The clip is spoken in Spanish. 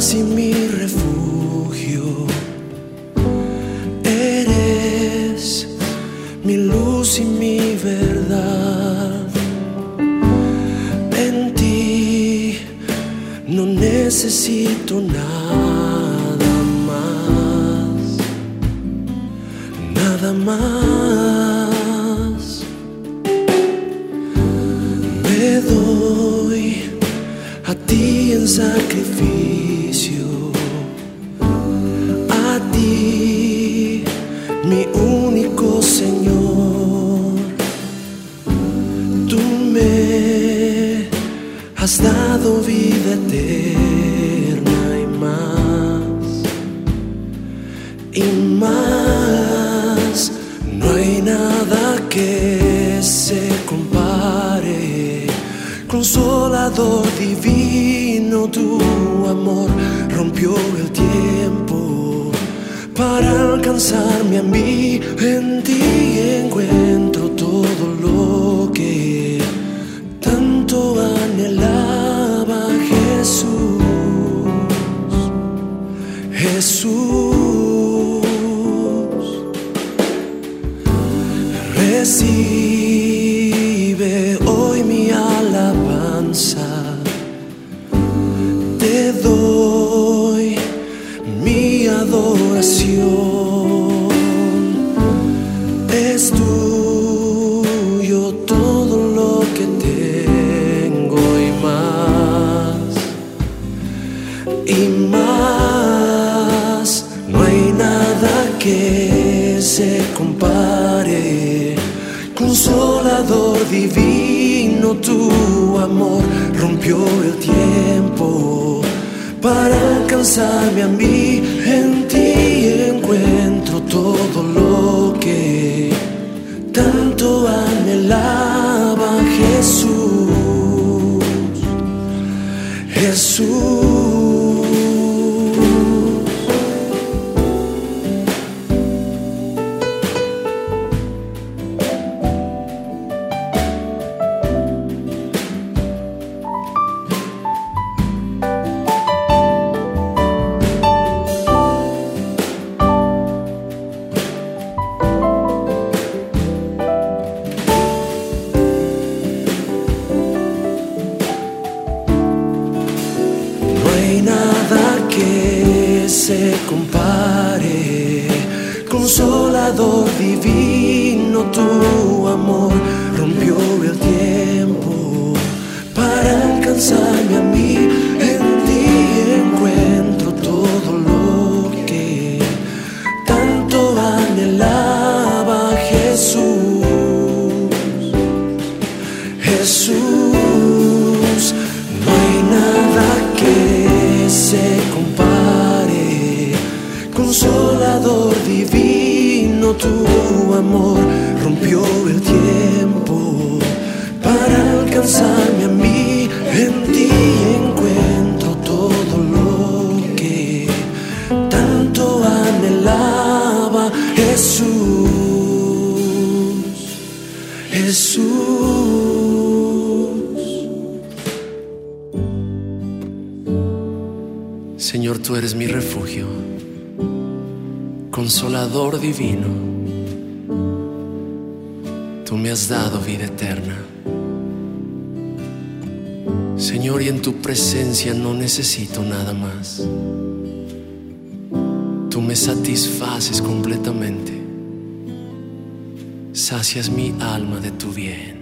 y mi refugio. Eres mi luz y mi verdad. En ti no necesito nada más, nada más. Me doy a ti en sacrificio, has dado vida eterna y más, y más. No hay nada que se compare. Consolador divino, tu amor rompió el tiempo para alcanzarme a mí. En ti encuentro todo lo que tanto Jesús. Recibe hoy mi alabanza, te doy mi adoración. Es tuyo todo lo que tengo y más, y más. Que se compare. Consolador divino, tu amor rompió el tiempo para alcanzarme a mí. En ti encuentro todo lo que tanto anhelaba hay nada que se compare. Consolador divino, tu amor Consolador divino, tu amor rompió el tiempo para alcanzarme a mí. En ti encuentro todo lo que tanto anhelaba Jesús. Jesús. Señor, tú eres mi refugio, consolador divino. Tú me has dado vida eterna. Señor, y en tu presencia no necesito nada más. Tú me satisfaces completamente. Sacias mi alma de tu bien.